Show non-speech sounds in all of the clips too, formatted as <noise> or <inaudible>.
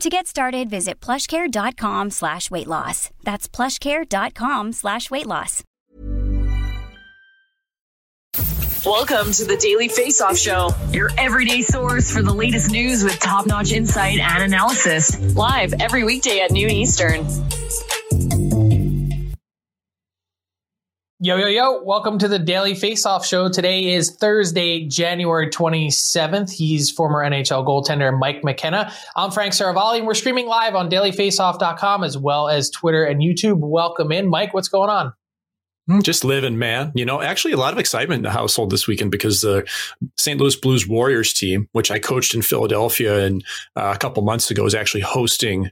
To get started, visit plushcare.com slash weight loss. That's plushcare.com slash weight loss. Welcome to the Daily Face Off Show, your everyday source for the latest news with top notch insight and analysis. Live every weekday at noon Eastern. Yo, yo, yo. Welcome to the Daily Face Off Show. Today is Thursday, January 27th. He's former NHL goaltender Mike McKenna. I'm Frank Seravalli, and we're streaming live on dailyfaceoff.com as well as Twitter and YouTube. Welcome in. Mike, what's going on? Hmm, just living, man. You know, actually, a lot of excitement in the household this weekend because the St. Louis Blues Warriors team, which I coached in Philadelphia and uh, a couple months ago, is actually hosting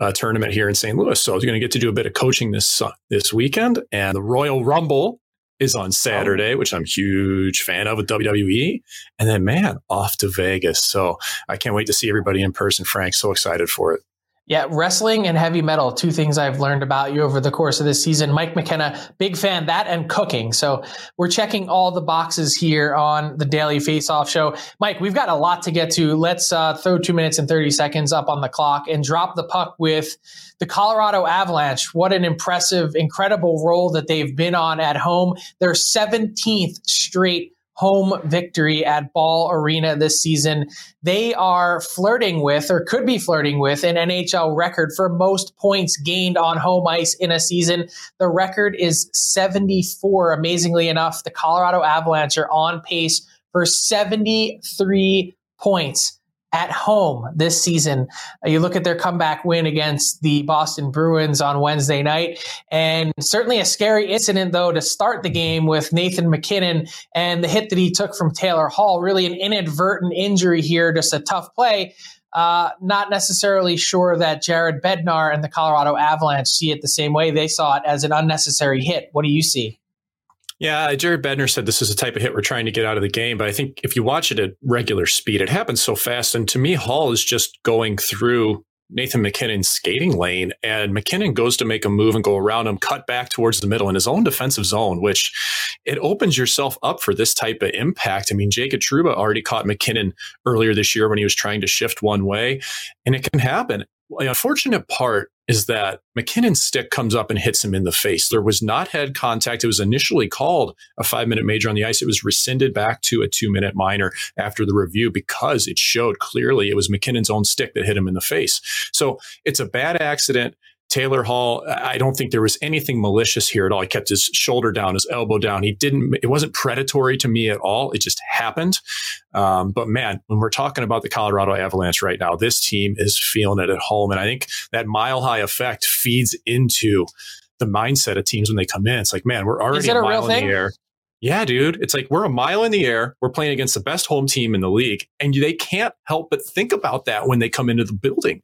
a tournament here in St. Louis. So was going to get to do a bit of coaching this uh, this weekend, and the Royal Rumble is on Saturday, which I'm huge fan of with WWE. And then, man, off to Vegas. So I can't wait to see everybody in person. Frank, so excited for it. Yeah, wrestling and heavy metal, two things I've learned about you over the course of this season. Mike McKenna, big fan, that and cooking. So we're checking all the boxes here on the Daily Face Off Show. Mike, we've got a lot to get to. Let's uh, throw two minutes and 30 seconds up on the clock and drop the puck with the Colorado Avalanche. What an impressive, incredible role that they've been on at home. Their 17th straight home victory at Ball Arena this season. They are flirting with, or could be flirting with, an NHL record for most points gained on home ice in a season. The record is 74. Amazingly enough, the Colorado Avalanche are on pace for 73 points at home this season. You look at their comeback win against the Boston Bruins on Wednesday night, and certainly a scary incident, though, to start the game with Nathan MacKinnon and the hit that he took from Taylor Hall. Really an inadvertent injury here, just a tough play. Uh, not necessarily sure that Jared Bednar and the Colorado Avalanche see it the same way. They saw it as an unnecessary hit. What do you see? Yeah, uh, Jared Bednar said this is the type of hit we're trying to get out of the game. But I think if you watch it at regular speed, it happens so fast. And to me, Hall is just going through Nathan MacKinnon's skating lane, and MacKinnon goes to make a move and go around him, cut back towards the middle in his own defensive zone, which it opens yourself up for this type of impact. I mean, Jacob Trouba already caught MacKinnon earlier this year when he was trying to shift one way, and it can happen. The unfortunate part is that MacKinnon's stick comes up and hits him in the face. There was not head contact. It was initially called a five minute major on the ice. It was rescinded back to a two minute minor after the review because it showed clearly it was MacKinnon's own stick that hit him in the face. So it's a bad accident. Taylor Hall, I don't think there was anything malicious here at all. He kept his shoulder down, his elbow down. He didn't, it wasn't predatory to me at all. It just happened. Um, but man, when we're talking about the Colorado Avalanche right now, this team is feeling it at home. And I think that mile high effect feeds into the mindset of teams when they come in. It's like, man, we're already a, a mile in the air. Yeah, dude. It's like we're a mile in the air. We're playing against the best home team in the league. And they can't help but think about that when they come into the building.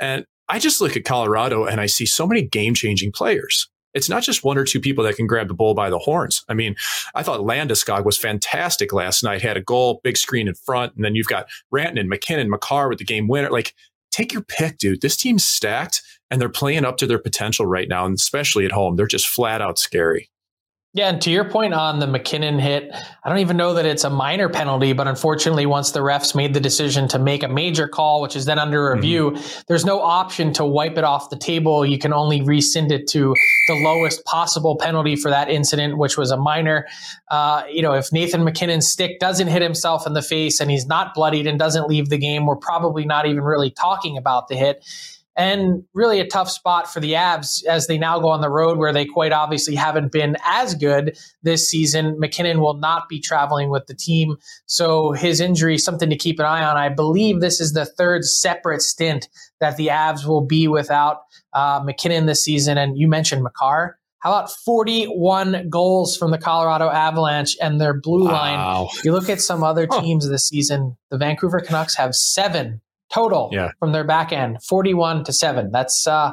And I just look at Colorado and I see so many game changing players. It's not just one or two people that can grab the bull by the horns. I mean, I thought Landeskog was fantastic last night. Had a goal, big screen in front, and then you've got Rantanen, MacKinnon, Makar with the game winner. Like, take your pick, dude. This team's stacked, and they're playing up to their potential right now, and especially at home, they're just flat out scary. Yeah, and to your point on the MacKinnon hit, I don't even know that it's a minor penalty, but unfortunately, once the refs made the decision to make a major call, which is then under mm-hmm. review, mm-hmm. there's no option to wipe it off the table. You can only rescind it to the lowest possible penalty for that incident, which was a minor. Uh, you know, if Nathan MacKinnon's stick doesn't hit himself in the face and he's not bloodied and doesn't leave the game, we're probably not even really talking about the hit and really a tough spot for the Avs as they now go on the road where they quite obviously haven't been as good this season. MacKinnon will not be traveling with the team, so his injury is something to keep an eye on. I believe this is the third separate stint that the Avs will be without uh, MacKinnon this season. And you mentioned Makar. How about 41 goals from the Colorado Avalanche and their blue wow. line? You look at some other teams huh. this season, the Vancouver Canucks have seven total yeah. from their back end 41 to 7 that's uh,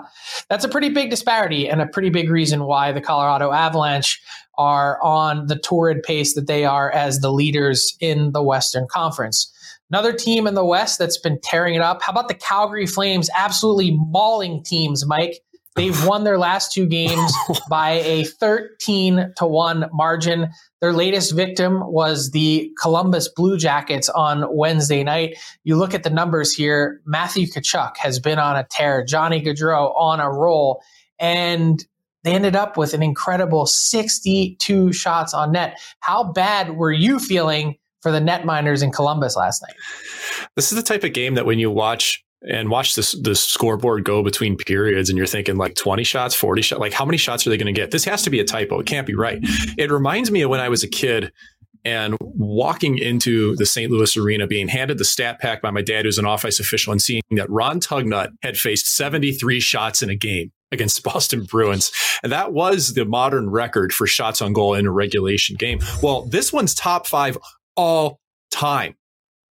that's a pretty big disparity and a pretty big reason why the colorado avalanche are on the torrid pace that they are as the leaders in the western conference. Another team in the west that's been tearing it up. How about the calgary flames? Absolutely mauling teams mike They've won their last two games <laughs> by a 13 to 1 margin. Their latest victim was the Columbus Blue Jackets on Wednesday night. You look at the numbers here. Matthew Tkachuk has been on a tear, Johnny Gaudreau on a roll, and they ended up with an incredible 62 shots on net. How bad were you feeling for the netminders in Columbus last night? This is the type of game that when you watch and watch this the scoreboard go between periods and you're thinking like 20 shots 40 shots like how many shots are they going to get this has to be a typo it can't be right it reminds me of when i was a kid and walking into the St. Louis arena, being handed the stat pack by my dad, who's an office official, and seeing that Ron Tugnutt had faced 73 shots in a game against <laughs> Boston Bruins. And that was the modern record for shots on goal in a regulation game. Well, this one's top five all time.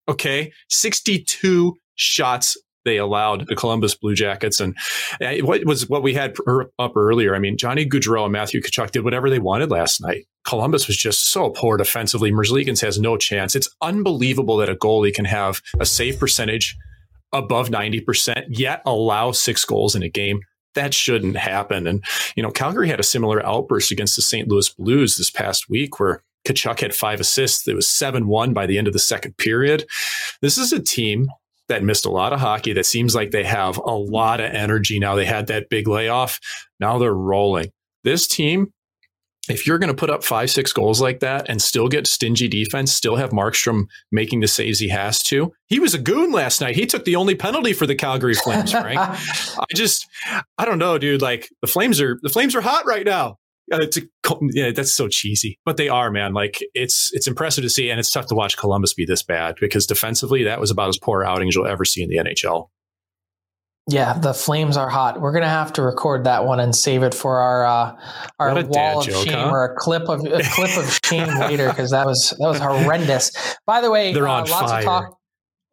Okay. 62 shots they allowed the Columbus Blue Jackets. And uh, what was what we had up earlier. I mean, Johnny Gaudreau and Matthew Tkachuk did whatever they wanted last night. Columbus was just so poor defensively. Merzlikins has no chance. It's unbelievable that a goalie can have a save percentage above 90%, yet allow six goals in a game. That shouldn't happen. And, you know, Calgary had a similar outburst against the St. Louis Blues this past week where Tkachuk had five assists. It was 7 1 by the end of the second period. This is a team that missed a lot of hockey that seems like they have a lot of energy now. They had that big layoff. Now they're rolling. This team, if you're going to put up five, six goals like that and still get stingy defense, still have Markstrom making the saves he has to, he was a goon last night. He took the only penalty for the Calgary Flames, Frank. <laughs> I just, I don't know, dude. Like the Flames are, the Flames are hot right now yeah, it's a, yeah, that's so cheesy, but they are, man. Like it's it's impressive to see, and it's tough to watch Columbus be this bad because defensively, that was about as poor outing as you'll ever see in the NHL. Yeah, the flames are hot. We're gonna have to record that one and save it for our uh, our wall of joke, shame huh? or a clip of a clip of <laughs> shame later because that was that was horrendous. By the way, they're on uh, lots fire. Of talk,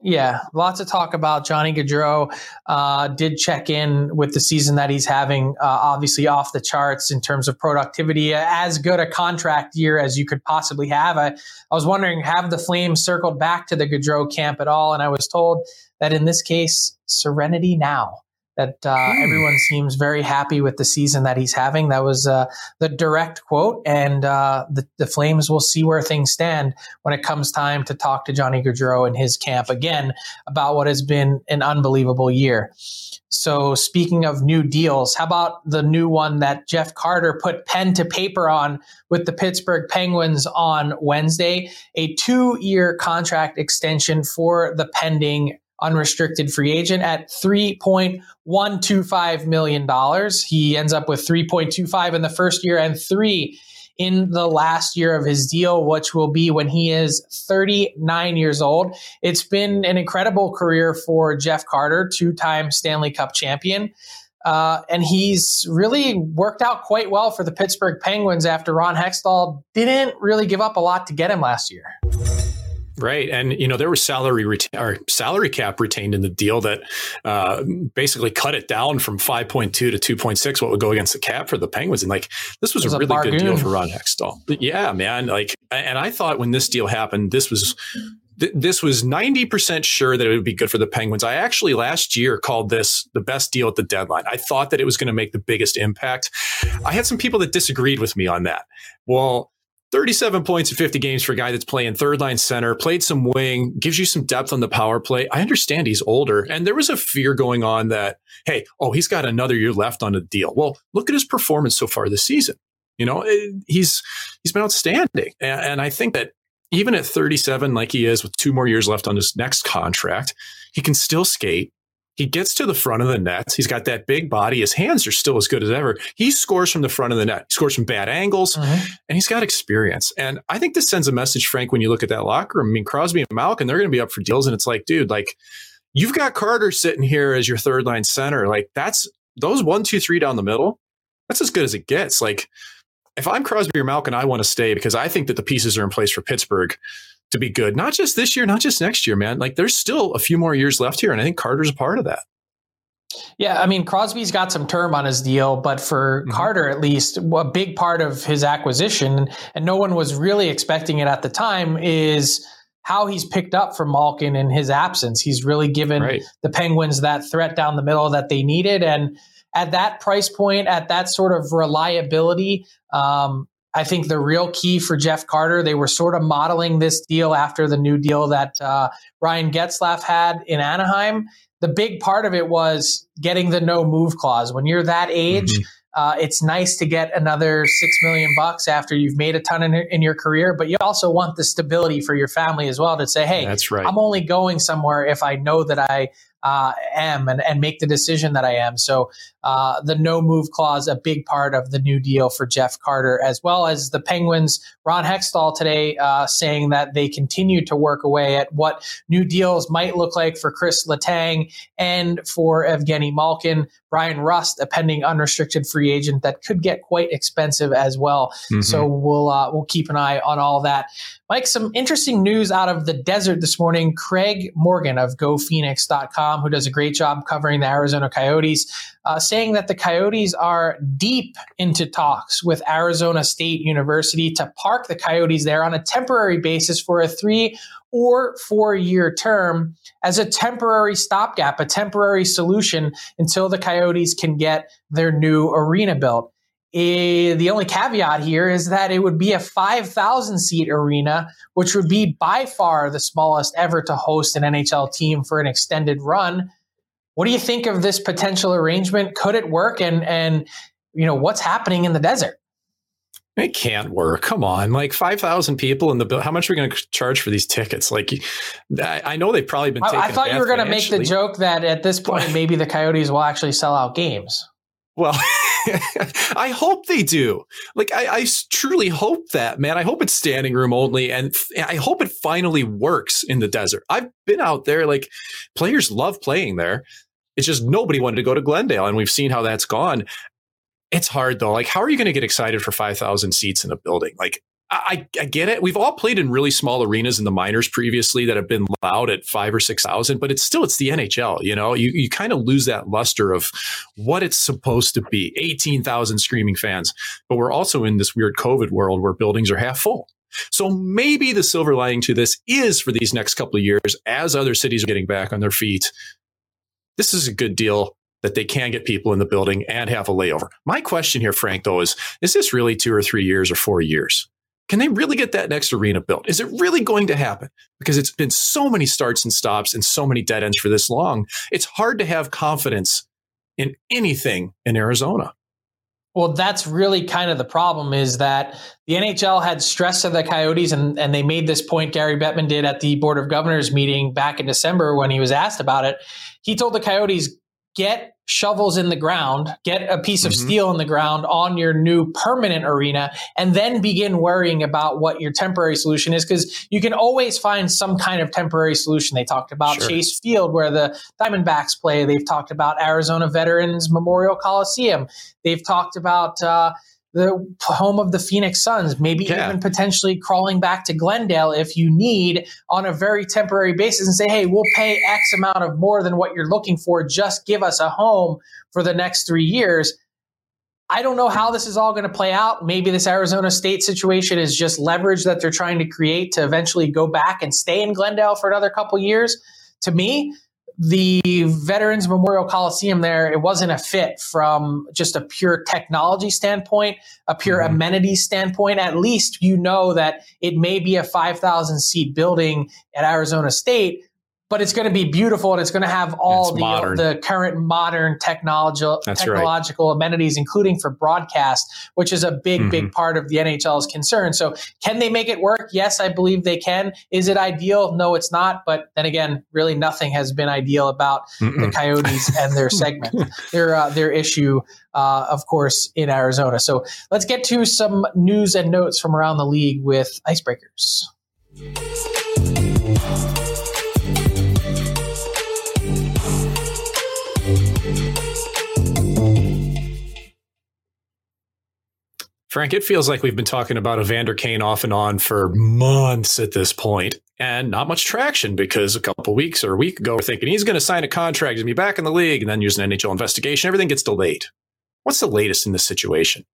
yeah, lots of talk about Johnny Gaudreau. Uh, did check in with the season that he's having, uh, obviously off the charts in terms of productivity. As good a contract year as you could possibly have. I, I was wondering, have the Flames circled back to the Gaudreau camp at all? And I was told that in this case, serenity now that uh, mm. everyone seems very happy with the season that he's having. That was uh, the direct quote, and uh, the, the, Flames will see where things stand when it comes time to talk to Johnny Gaudreau and his camp again about what has been an unbelievable year. So, speaking of new deals, how about the new one that Jeff Carter put pen to paper on with the Pittsburgh Penguins on Wednesday? A two year contract extension for the pending unrestricted free agent at $3.125 million. He ends up with 3.25 in the first year and three in the last year of his deal, which will be when he is 39 years old. It's been an incredible career for Jeff Carter, two time Stanley Cup champion. Uh, and he's really worked out quite well for the Pittsburgh Penguins after Ron Hextall didn't really give up a lot to get him last year. Right, and you know there was salary reta- or salary cap retained in the deal that uh, basically cut it down from five point two to two point six. What would go against the cap for the Penguins? And like this was, was a really a good deal for Ron Hextall. Yeah, man. Like, and I thought when this deal happened, this was this was 90% sure that it would be good for the Penguins. I actually last year called this the best deal at the deadline. I thought that it was going to make the biggest impact. I had some people that disagreed with me on that. Well, 37 points in 50 games for a guy that's playing third line center, played some wing, gives you some depth on the power play. I understand he's older. And there was a fear going on that, hey, oh, he's got another year left on the deal. Well, look at his performance so far this season. You know, eh, he's he's been outstanding. And I think that even at 37, like he is with two more years left on his next contract, he can still skate. He gets to the front of the net. He's got that big body. His hands are still as good as ever. He scores from the front of the net. He scores from bad angles, mm-hmm. and he's got experience. And I think this sends a message, Frank, when you look at that locker room. I mean, Crosby and Malkin, they're going to be up for deals, and it's like, dude, like you've got Carter sitting here as your third line center. Like that's those one, two, three down the middle. That's as good as it gets. Like if I'm Crosby or Malkin, I want to stay because I think that the pieces are in place for Pittsburgh to be good. Not just this year, not just next year, man. Like there's still a few more years left here, and I think Carter's a part of that. Yeah, I mean Crosby's got some term on his deal, but for mm-hmm. Carter at least, a big part of his acquisition, and no one was really expecting it at the time, is how he's picked up from Malkin in his absence. He's really given right. the Penguins that threat down the middle that they needed, and at that price point, at that sort of reliability, um, I think the real key for Jeff Carter, they were sort of modeling this deal after the new deal that uh, Ryan Getzlaf had in Anaheim. The big part of it was getting the no move clause. When you're that age, mm-hmm. uh, it's nice to get another six million bucks after you've made a ton in, in, your career, but you also want the stability for your family as well to say, hey, that's right. I'm only going somewhere if I know that I uh, am and, and make the decision that I am. So uh, the no move clause, a big part of the new deal for Jeff Carter, as well as the Penguins. Ron Hextall today uh, saying that they continue to work away at what new deals might look like for Chris Letang and for Evgeny Malkin. Bryan Rust, a pending unrestricted free agent that could get quite expensive as well. Mm-hmm. So we'll uh, we'll keep an eye on all that. Mike, some interesting news out of the desert this morning. Craig Morgan of GoPhoenix.com, who does a great job covering the Arizona Coyotes, uh, saying that the Coyotes are deep into talks with Arizona State University to park the Coyotes there on a temporary basis for a three or four year term as a temporary stopgap, a temporary solution until the Coyotes can get their new arena built. Uh, the only caveat here is that it would be a 5,000 seat arena, which would be by far the smallest ever to host an NHL team for an extended run. What do you think of this potential arrangement? Could it work? And and you know what's happening in the desert? It can't work. Come on, like five thousand people in the bill. How much are we going to charge for these tickets? Like, I, know they've probably been. I, I thought you were going to make the joke that at this point <laughs> maybe the Coyotes will actually sell out games. Well, <laughs> <laughs> I hope they do. Like, I, I, truly hope that, man. I hope it's standing room only, and I hope it finally works in the desert. I've been out there. Like, players love playing there. It's just nobody wanted to go to Glendale, and we've seen how that's gone. It's hard though. Like, how are you going to get excited for 5,000 seats in a building? Like, I, I, get it. We've all played in really small arenas in the minors previously that have been loud at five or six thousand, but it's still it's the NHL. You know, you you kind of lose that luster of what it's supposed to be. Eighteen thousand screaming fans, but we're also in this weird COVID world where buildings are half full. So maybe the silver lining to this is for these next couple of years, as other cities are getting back on their feet, this is a good deal that they can get people in the building and have a layover. My question here, Frank, though, is is this really two or three years or four years? Can they really get that next arena built? Is it really going to happen? Because it's been so many starts and stops and so many dead ends for this long. It's hard to have confidence in anything in Arizona. Well, that's really kind of the problem is that the NHL had stress of the Coyotes, and, and they made this point, Gary Bettman did at the Board of Governors meeting back in December when he was asked about it. He told the Coyotes, get shovels in the ground, get a piece of mm-hmm. steel in the ground on your new permanent arena, and then begin worrying about what your temporary solution is. Because you can always find some kind of temporary solution. They talked about sure. Chase Field, where the Diamondbacks play. They've talked about Arizona Veterans Memorial Coliseum. They've talked about, uh, the home of the Phoenix Suns, maybe yeah. even potentially crawling back to Glendale if you need on a very temporary basis and say, hey, we'll pay X amount of more than what you're looking for. Just give us a home for the next three years. I don't know how this is all going to play out. Maybe this Arizona State situation is just leverage that they're trying to create to eventually go back and stay in Glendale for another couple years. To me, the Veterans Memorial Coliseum there, it wasn't a fit from just a pure technology standpoint, a pure mm-hmm. amenity standpoint. At least you know that it may be a 5,000 seat building at Arizona State, but it's going to be beautiful and it's going to have all the, the current modern technology, technological right. amenities, including for broadcast, which is a big, mm-hmm. big part of the NHL's concern. So, can they make it work? Yes, I believe they can. Is it ideal? No, it's not. But then again, really nothing has been ideal about Mm-mm. the Coyotes and their <laughs> segment, their uh, their issue. Uh, of course, in Arizona. So let's get to some news and notes from around the league with icebreakers. Frank, it feels like we've been talking about Evander Kane off and on for months at this point, and not much traction because a couple weeks or a week ago, we're thinking he's going to sign a contract, to be back in the league, and then use an NHL investigation. Everything gets delayed. What's the latest in this situation?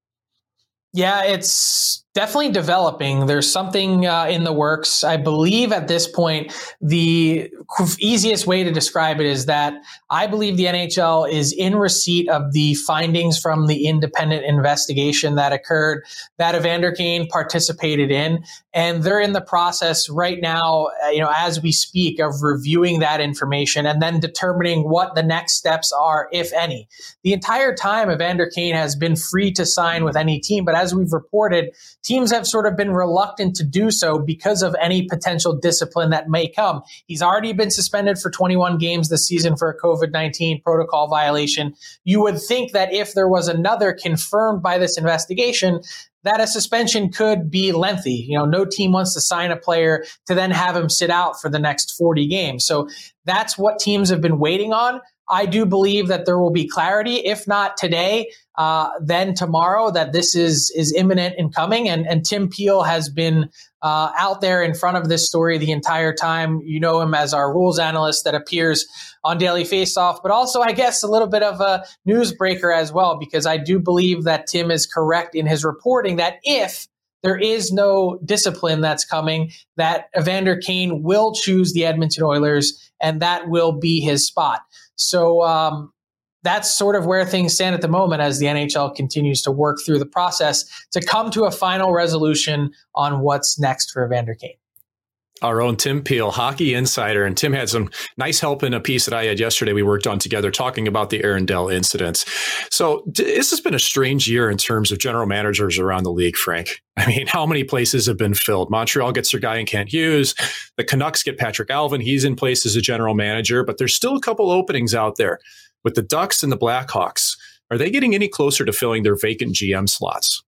Yeah, it's definitely developing. There's something uh, in the works. I believe at this point, the easiest way to describe it is that I believe the NHL is in receipt of the findings from the independent investigation that occurred that Evander Kane participated in. And they're in the process right now, uh, you know, as we speak, of reviewing that information and then determining what the next steps are, if any. The entire time, Evander Kane has been free to sign with any team, but as we've reported, teams have sort of been reluctant to do so because of any potential discipline that may come. He's already been suspended for 21 games this season for a COVID 19 protocol violation. You would think that if there was another confirmed by this investigation, that a suspension could be lengthy. You know, no team wants to sign a player to then have him sit out for the next 40 games. So that's what teams have been waiting on. I do believe that there will be clarity, if not today, uh, then tomorrow, that this is is imminent and coming. And, and Tim Peel has been uh, out there in front of this story the entire time. You know him as our rules analyst that appears on Daily Faceoff, but also, I guess, a little bit of a newsbreaker as well, because I do believe that Tim is correct in his reporting that if there is no discipline that's coming, that Evander Kane will choose the Edmonton Oilers, and that will be his spot. So um, that's sort of where things stand at the moment as the NHL continues to work through the process to come to a final resolution on what's next for Evander Kane our own Tim Peel, hockey insider. And Tim had some nice help in a piece that I had yesterday. We worked on together talking about the Aaron Dell incidents. So this has been a strange year in terms of general managers around the league, Frank. I mean, how many places have been filled? Montreal gets their guy in Kent Hughes. The Canucks get Patrik Allvin. He's in place as a general manager, but there's still a couple openings out there with the Ducks and the Blackhawks. Are they getting any closer to filling their vacant GM slots?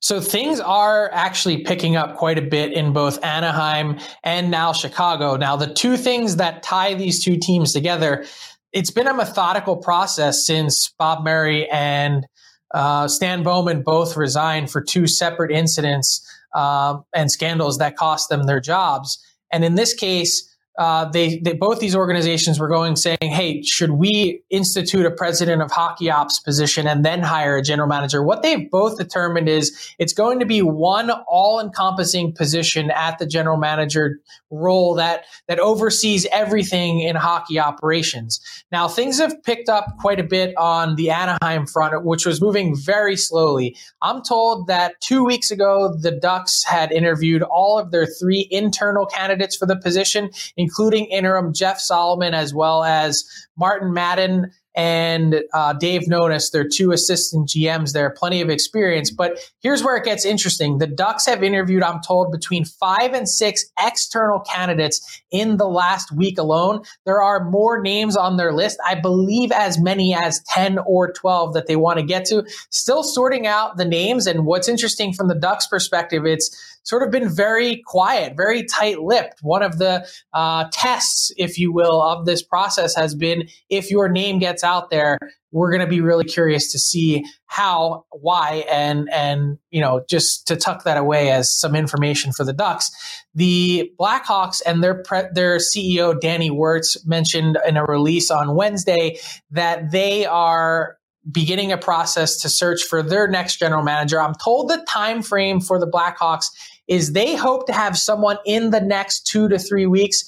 So things are actually picking up quite a bit in both Anaheim and now Chicago. Now, the two things that tie these two teams together, it's been a methodical process since Bob Murray and uh, Stan Bowman both resigned for two separate incidents uh, and scandals that cost them their jobs. And in this case, uh, they, they, both these organizations were going saying, "Hey, should we institute a president of hockey ops position and then hire a general manager?" What they've both determined is it's going to be one all-encompassing position at the general manager role that that oversees everything in hockey operations. Now, things have picked up quite a bit on the Anaheim front, which was moving very slowly. I'm told that two weeks ago, the Ducks had interviewed all of their three internal candidates for the position including interim Jeff Solomon as well as Martin Madden and uh, Dave Nonis, their two assistant GMs there, are plenty of experience. But here's where it gets interesting. The Ducks have interviewed, I'm told, between five and six external candidates in the last week alone. There are more names on their list. I believe as many as 10 or 12 that they want to get to. Still sorting out the names. And what's interesting from the Ducks perspective, it's sort of been very quiet, very tight lipped. One of the uh, tests, if you will, of this process has been if your name gets out there, we're going to be really curious to see how, why, and and you know just to tuck that away as some information for the Ducks. The Blackhawks and their pre- their CEO Danny Wirtz mentioned in a release on Wednesday that they are beginning a process to search for their next general manager. I'm told the time frame for the Blackhawks is they hope to have someone in the next two to three weeks.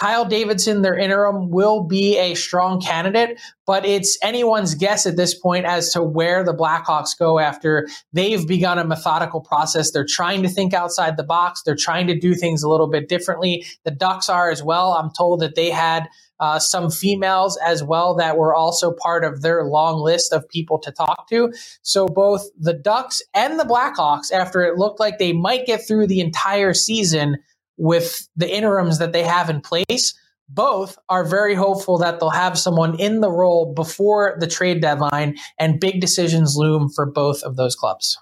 Kyle Davidson, their interim, will be a strong candidate, but it's anyone's guess at this point as to where the Blackhawks go after they've begun a methodical process. They're trying to think outside the box. They're trying to do things a little bit differently. The Ducks are as well. I'm told that they had uh, some females as well that were also part of their long list of people to talk to. So both the Ducks and the Blackhawks, after it looked like they might get through the entire season with the interims that they have in place, both are very hopeful that they'll have someone in the role before the trade deadline and big decisions loom for both of those clubs.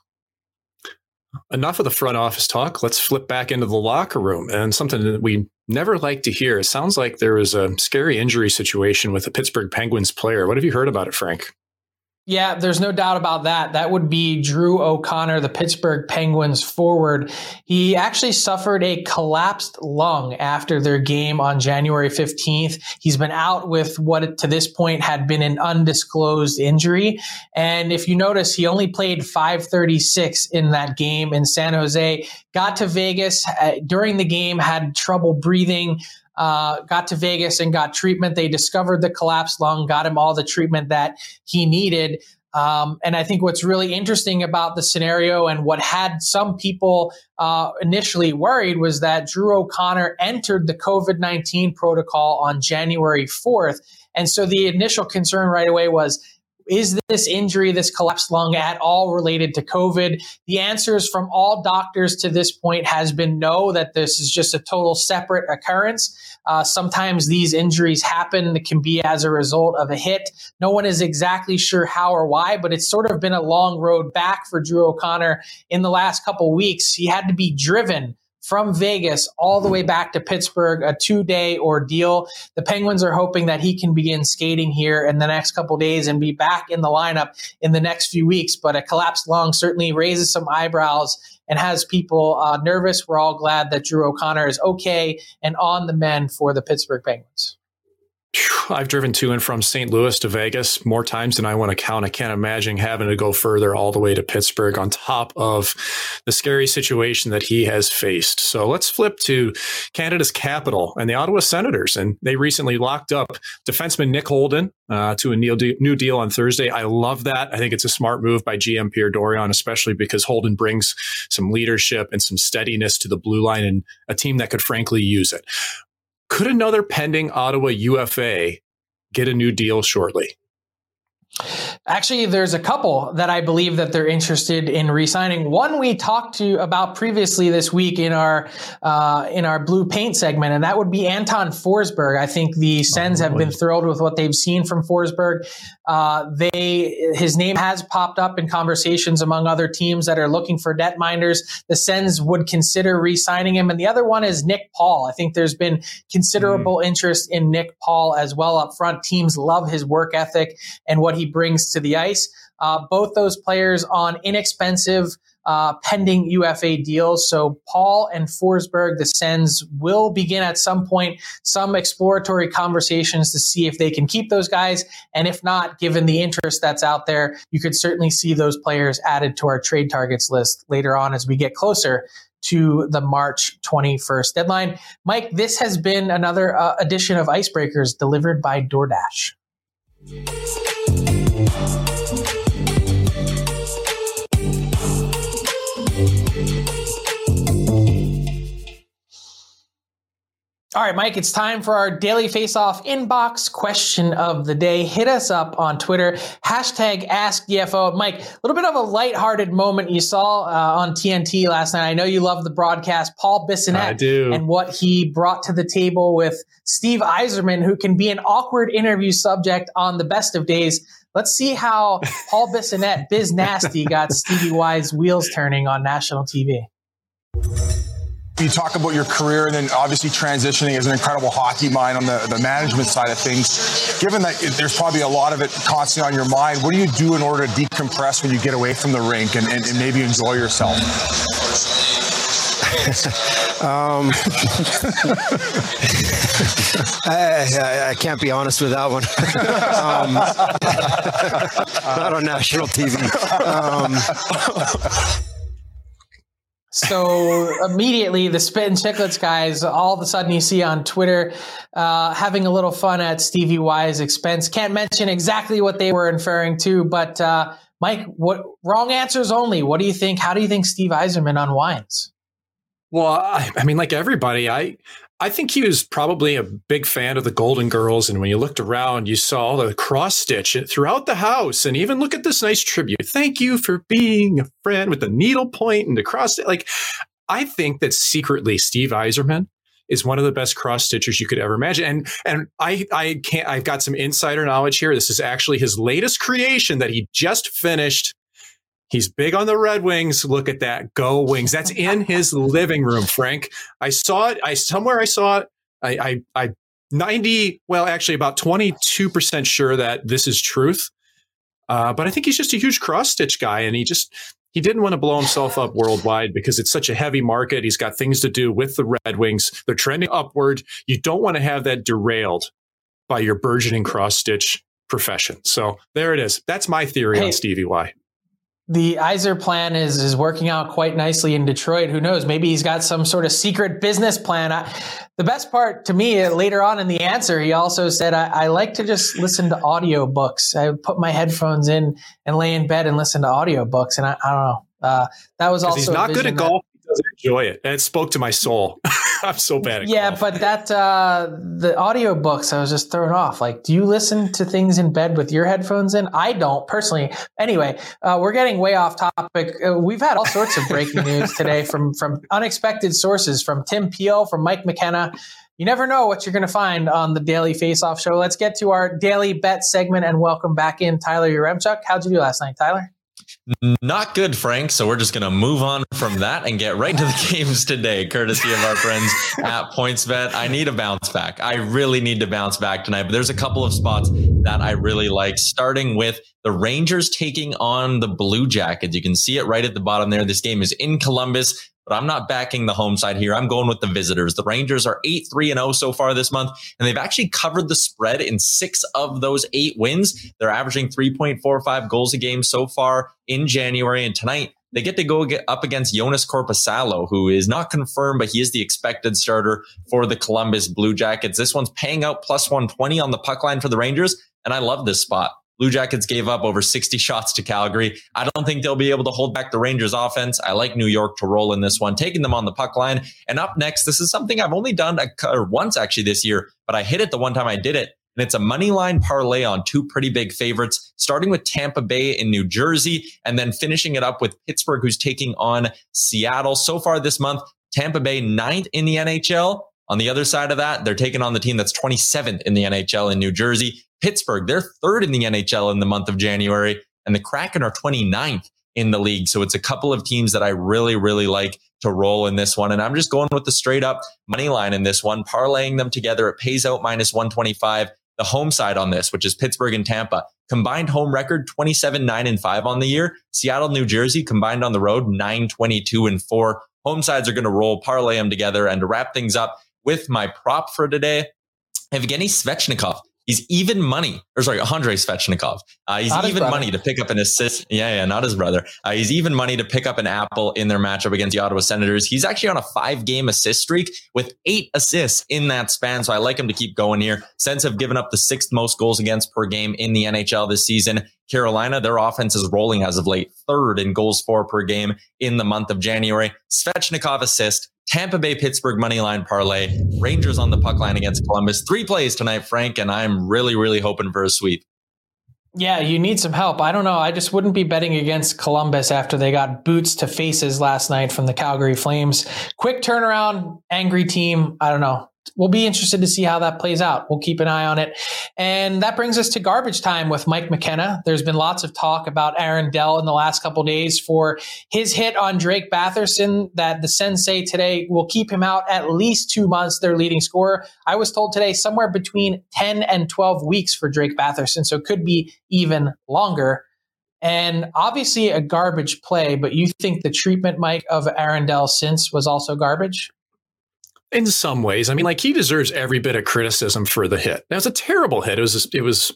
Enough of the front office talk. Let's flip back into the locker room and something that we never like to hear. It sounds like there was a scary injury situation with a Pittsburgh Penguins player. What have you heard about it, Frank? Yeah, there's no doubt about that. That would be Drew O'Connor, the Pittsburgh Penguins forward. He actually suffered a collapsed lung after their game on January 15th. He's been out with what to this point had been an undisclosed injury. And if you notice, he only played 536 in that game in San Jose, got to Vegas uh, during the game, had trouble breathing uh, got to Vegas and got treatment. They discovered the collapsed lung, got him all the treatment that he needed. Um, and I think what's really interesting about the scenario and what had some people uh, initially worried was that Drew O'Connor entered the COVID 19 protocol on January 4th. And so the initial concern right away was is this injury, this collapsed lung, at all related to COVID? The answers from all doctors to this point has been no, that this is just a total separate occurrence. Uh, sometimes these injuries happen, it can be as a result of a hit. No one is exactly sure how or why, but it's sort of been a long road back for Drew O'Connor in the last couple weeks. He had to be driven from Vegas all the way back to Pittsburgh, a two day ordeal. The Penguins are hoping that he can begin skating here in the next couple days and be back in the lineup in the next few weeks. But a collapsed lung certainly raises some eyebrows and has people uh, nervous. We're all glad that Drew O'Connor is okay and on the mend for the Pittsburgh Penguins. I've driven to and from St. Louis to Vegas more times than I want to count. I can't imagine having to go further all the way to Pittsburgh on top of the scary situation that he has faced. So let's flip to Canada's capital and the Ottawa Senators. And they recently locked up defenseman Nick Holden uh, to a new deal on Thursday. I love that. I think it's a smart move by GM Pierre Dorion, especially because Holden brings some leadership and some steadiness to the blue line and a team that could frankly use it. Could another pending Ottawa UFA get a new deal shortly? Actually, there's a couple that I believe that they're interested in re-signing. One we talked to about previously this week in our uh, in our blue paint segment, and that would be Anton Forsberg. I think the Sens oh, have been thrilled with what they've seen from Forsberg. Uh, they his name has popped up in conversations among other teams that are looking for net minders. The Sens would consider re-signing him, and the other one is Nick Paul. I think there's been considerable mm. interest in Nick Paul as well up front. Teams love his work ethic and what he brings to the ice. Uh, both those players on inexpensive uh, pending UFA deals. So Paul and Forsberg, the Sens, will begin at some point some exploratory conversations to see if they can keep those guys. And if not, given the interest that's out there, you could certainly see those players added to our trade targets list later on as we get closer to the March 21st deadline. Mike, this has been another uh, edition of Icebreakers delivered by DoorDash. All right, Mike, it's time for our daily face-off inbox question of the day. Hit us up on Twitter, hashtag AskDFO. Mike, a little bit of a lighthearted moment you saw uh, on TNT last night. I know you love the broadcast. Paul Bissonnette and what he brought to the table with Steve Yzerman, who can be an awkward interview subject on the best of days. Let's see how Paul <laughs> Bissonnette, Biz Nasty, got Stevie Y's wheels turning on national TV. You talk about your career and then obviously transitioning as an incredible hockey mind on the, the management side of things. Given that there's probably a lot of it constantly on your mind, what do you do in order to decompress when you get away from the rink and, and, and maybe enjoy yourself? <laughs> um, <laughs> I, I, can't be honest with that one. <laughs> um, not on national TV. Um, so immediately, the Spit and Chicklets guys, all of a sudden you see on Twitter uh, having a little fun at Stevie Y's expense. Can't mention exactly what they were inferring to, but uh, Mike, what wrong answers only? What do you think? How do you think Steve Yzerman unwinds? Well, I, I mean, like everybody, I I think he was probably a big fan of the Golden Girls. And when you looked around, you saw the cross stitch throughout the house. And even look at this nice tribute. Thank you for being a friend with the needle point and the cross. Like, I think that secretly Steve Yzerman is one of the best cross stitchers you could ever imagine. And and I I can't I've got some insider knowledge here. This is actually his latest creation that he just finished He's big on the Red Wings. Look at that. Go Wings. That's in his living room, Frank. I saw it. I somewhere I saw it. I, I, I 90, well, actually about 22% sure that this is truth. Uh, but I think he's just a huge cross stitch guy. And he just, he didn't want to blow himself up worldwide because it's such a heavy market. He's got things to do with the Red Wings. They're trending upward. You don't want to have that derailed by your burgeoning cross stitch profession. So there it is. That's my theory hey, on Stevie Y the Yzer plan is is working out quite nicely in Detroit. Who knows? Maybe he's got some sort of secret business plan. I, the best part to me uh, later on in the answer, he also said, I, I like to just listen to audiobooks. I put my headphones in and lay in bed and listen to audiobooks. And I, I don't know. Uh, that was also he's not good at golf doesn't enjoy it. And it spoke to my soul. <laughs> I'm so bad at Yeah, golf. but that uh the audiobooks I was just thrown off. Like, do you listen to things in bed with your headphones in? I don't personally. Anyway, uh, we're getting way off topic. Uh, we've had all sorts of breaking <laughs> news today from from unexpected sources, from Tim Peel, from Mike McKenna. You never know what you're going to find on the Daily Face Off Show. Let's get to our daily bet segment and welcome back in Tyler Yaremchuk. How'd you do last night, Tyler? Not good, Frank. So we're just going to move on from that and get right to the <laughs> games today, courtesy of our friends at PointsBet. I need a bounce back. I really need to bounce back tonight, but there's a couple of spots that I really like, starting with the Rangers taking on the Blue Jackets. You can see it right at the bottom there. This game is in Columbus but I'm not backing the home side here. I'm going with the visitors. The Rangers are 8 3 and 0 so far this month, and they've actually covered the spread in six of those eight wins. They're averaging 3.45 goals a game so far in January. And tonight, they get to go get up against Joonas Korpisalo, who is not confirmed, but he is the expected starter for the Columbus Blue Jackets. This one's paying out plus 120 on the puck line for the Rangers, and I love this spot. Blue Jackets gave up over 60 shots to Calgary. I don't think they'll be able to hold back the Rangers offense. I like New York to roll in this one, taking them on the puck line. And up next, this is something I've only done a, once actually this year, but I hit it the one time I did it. And it's a money line parlay on two pretty big favorites, starting with Tampa Bay in New Jersey and then finishing it up with Pittsburgh, who's taking on Seattle. So far this month, Tampa Bay ninth in the NHL. On the other side of that, they're taking on the team that's 27th in the NHL in New Jersey. Pittsburgh, they're third in the NHL in the month of January, and the Kraken are 29th in the league. So it's a couple of teams that I really, really like to roll in this one. And I'm just going with the straight up money line in this one, parlaying them together. It pays out minus 125. The home side on this, which is Pittsburgh and Tampa, combined home record 27, 9 and 5 on the year. Seattle, New Jersey combined on the road 9, 22 and 4. Home sides are going to roll, parlay them together. And to wrap things up with my prop for today, Evgeny Svechnikov He's even money, or sorry, Andrei Svechnikov. Uh, he's even money to pick up an assist. Yeah, yeah, not his brother. Uh, he's even money to pick up an apple in their matchup against the Ottawa Senators. He's actually on a five game assist streak with eight assists in that span. So I like him to keep going here. Sens have given up the sixth most goals against per game in the NHL this season. Carolina, their offense is rolling as of late, third in goals for per game in the month of January. Svechnikov assist Tampa Bay Pittsburgh money line parlay, Rangers on the puck line against Columbus. Three plays tonight, Frank, and I'm really, really hoping for a sweep. Yeah, you need some help. I don't know. I just wouldn't be betting against Columbus after they got boots to faces last night from the Calgary Flames. Quick turnaround, angry team. I don't know we'll be interested to see how that plays out. We'll keep an eye on it. And that brings us to garbage time with Mike McKenna. There's been lots of talk about Aaron Dell in the last couple days for his hit on Drake Batherson that the Sensei today will keep him out at least two months, their leading scorer. I was told today somewhere between 10 and 12 weeks for Drake Batherson. So it could be even longer. And obviously a garbage play, but you think the treatment, Mike, of Aaron Dell since was also garbage? In some ways. I mean, like he deserves every bit of criticism for the hit. That was a terrible hit. It was it was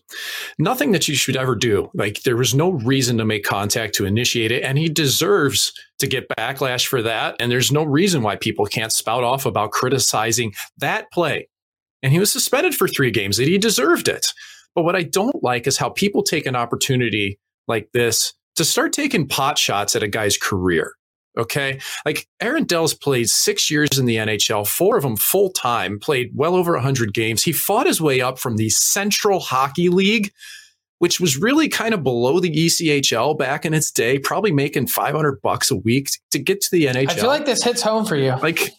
nothing that you should ever do. Like there was no reason to make contact to initiate it, and he deserves to get backlash for that. And there's no reason why people can't spout off about criticizing that play. And he was suspended for three games. That he deserved it. But what I don't like is how people take an opportunity like this to start taking pot shots at a guy's career. Okay. Like Aaron Dell's played six years in the NHL, four of them full time, played well over 100 games. He fought his way up from the Central Hockey League, which was really kind of below the ECHL back in its day, probably making 500 bucks a week to get to the NHL. I feel like this hits home for you. Like,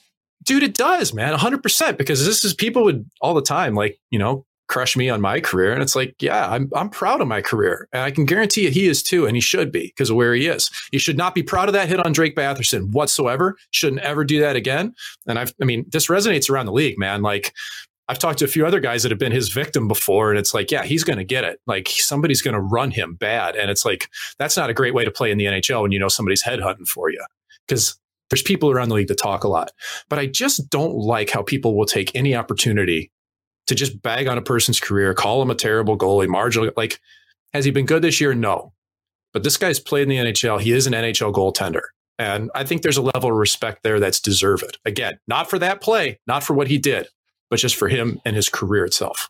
dude, it does, man. 100%. Because this is people would all the time, like, you know, crush me on my career. And it's like, yeah, I'm, I'm proud of my career. And I can guarantee you he is too. And he should be because of where he is. He should not be proud of that hit on Drake Batherson whatsoever. Shouldn't ever do that again. And I've, I mean, this resonates around the league, man. Like, I've talked to a few other guys that have been his victim before, and it's like, yeah, he's going to get it. Like somebody's going to run him bad, and it's like that's not a great way to play in the NHL when you know somebody's headhunting for you because there's people around the league that talk a lot. But I just don't like how people will take any opportunity to just bag on a person's career, call him a terrible goalie, marginal. Like, has he been good this year? No. But this guy's played in the NHL. He is an NHL goaltender. And I think there's a level of respect there that's deserved. Again, not for that play, not for what he did, but just for him and his career itself.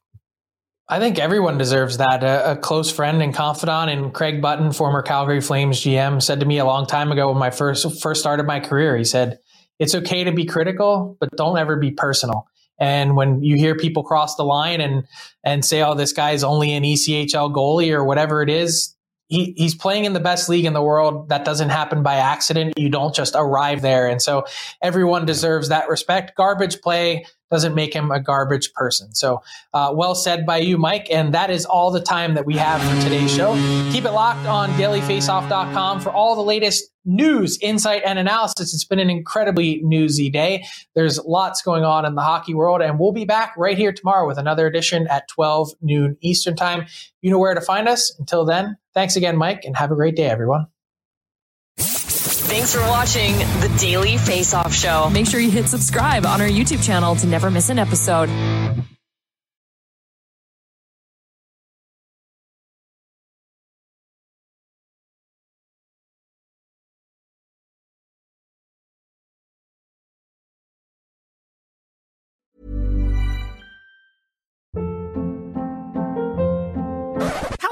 I think everyone deserves that. A, a, close friend and confidant, and Craig Button, former Calgary Flames GM, said to me a long time ago when my first first started my career. He said, "It's okay to be critical, but don't ever be personal." And when you hear people cross the line and and say, "Oh, this guy's only an ECHL goalie" or whatever it is, he, he's playing in the best league in the world. That doesn't happen by accident. You don't just arrive there. And so everyone deserves that respect. Garbage play doesn't make him a garbage person. So, uh, well said by you, Mike. And that is all the time that we have for today's show. Keep it locked on dailyfaceoff.com for all the latest news, insight, and analysis. It's been an incredibly newsy day. There's lots going on in the hockey world, and we'll be back right here tomorrow with another edition at 12 noon Eastern Time. You know where to find us. Until then, thanks again, Mike, and have a great day, everyone. Thanks for watching the Daily Face Off Show. Make sure you hit subscribe on our YouTube channel to never miss an episode.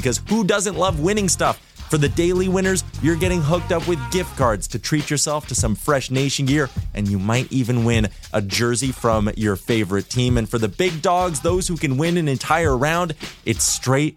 because who doesn't love winning stuff? For the daily winners, you're getting hooked up with gift cards to treat yourself to some fresh nation gear, and you might even win a jersey from your favorite team. And for the big dogs, those who can win an entire round, it's straight,